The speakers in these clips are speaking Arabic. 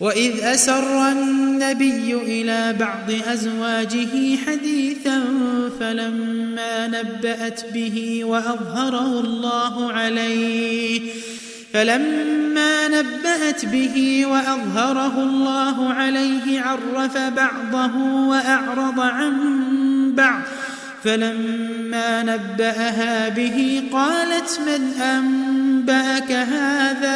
وإذ أسر النبي إلى بعض أزواجه حديثا فلما نبأت به وأظهره الله عليه فلما نبأت به وأظهره الله عليه عرف بعضه وأعرض عن بعض فلما نبأها به قالت من أنبأك هذا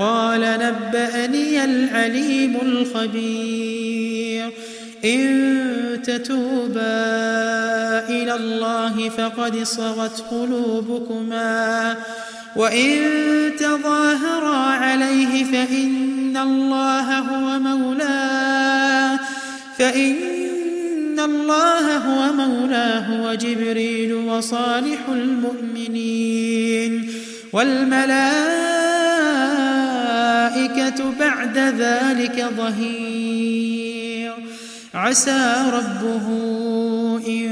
قال نبأني العليم الخبير. إن تتوبا إلى الله فقد صغت قلوبكما. وإن تظاهرا عليه فإن الله هو مولاه. فإن الله هو مولاه وجبريل وصالح المؤمنين. والملائكة بعد ذلك ظهير. عسى ربه إن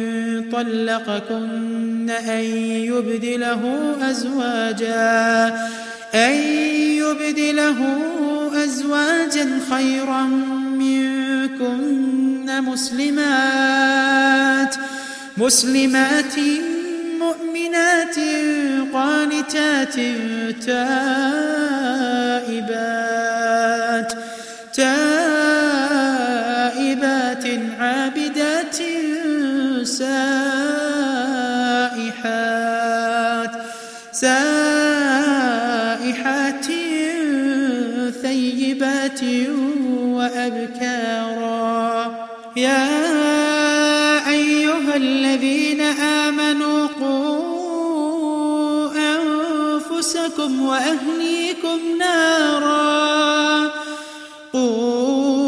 طلقكن أن يبدله أزواجا أن يبدله أزواجا خيرا منكن مسلمات مسلمات مؤمنات قانتات تائبات. سائحات سائحات ثيبات وأبكارا. يا أيها الذين آمنوا قوا أنفسكم وأهليكم نارا. قوا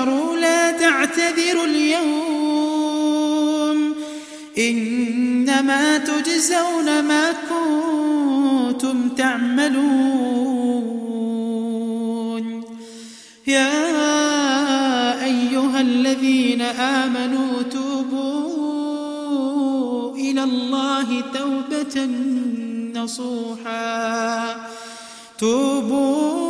كفروا لا تعتذروا اليوم. إنما تجزون ما كنتم تعملون. يا أيها الذين آمنوا توبوا إلى الله توبة نصوحا. توبوا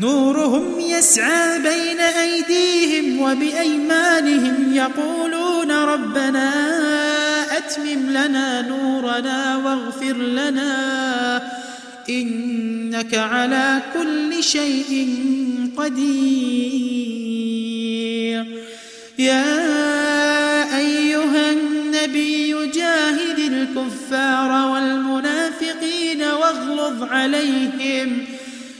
نورهم يسعى بين أيديهم وبأيمانهم يقولون ربنا أتمم لنا نورنا واغفر لنا إنك على كل شيء قدير. يا أيها النبي جاهد الكفار والمنافقين واغلظ عليهم.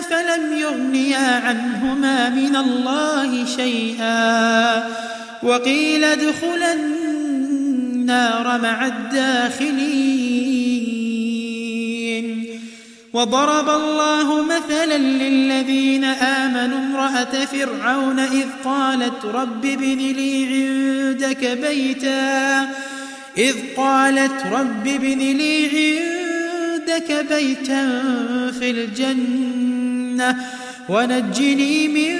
فلم يغنيا عنهما من الله شيئا وقيل ادخلا النار مع الداخلين. وضرب الله مثلا للذين آمنوا امرأة فرعون إذ قالت رب ابن لي عندك بيتا. إذ قالت رب ابن لي عندك بيتا في الجنة ونجني من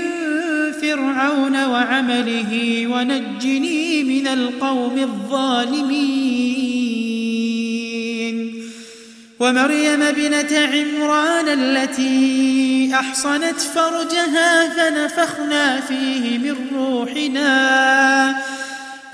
فرعون وعمله ونجني من القوم الظالمين. ومريم ابنة عمران التي أحصنت فرجها فنفخنا فيه من روحنا.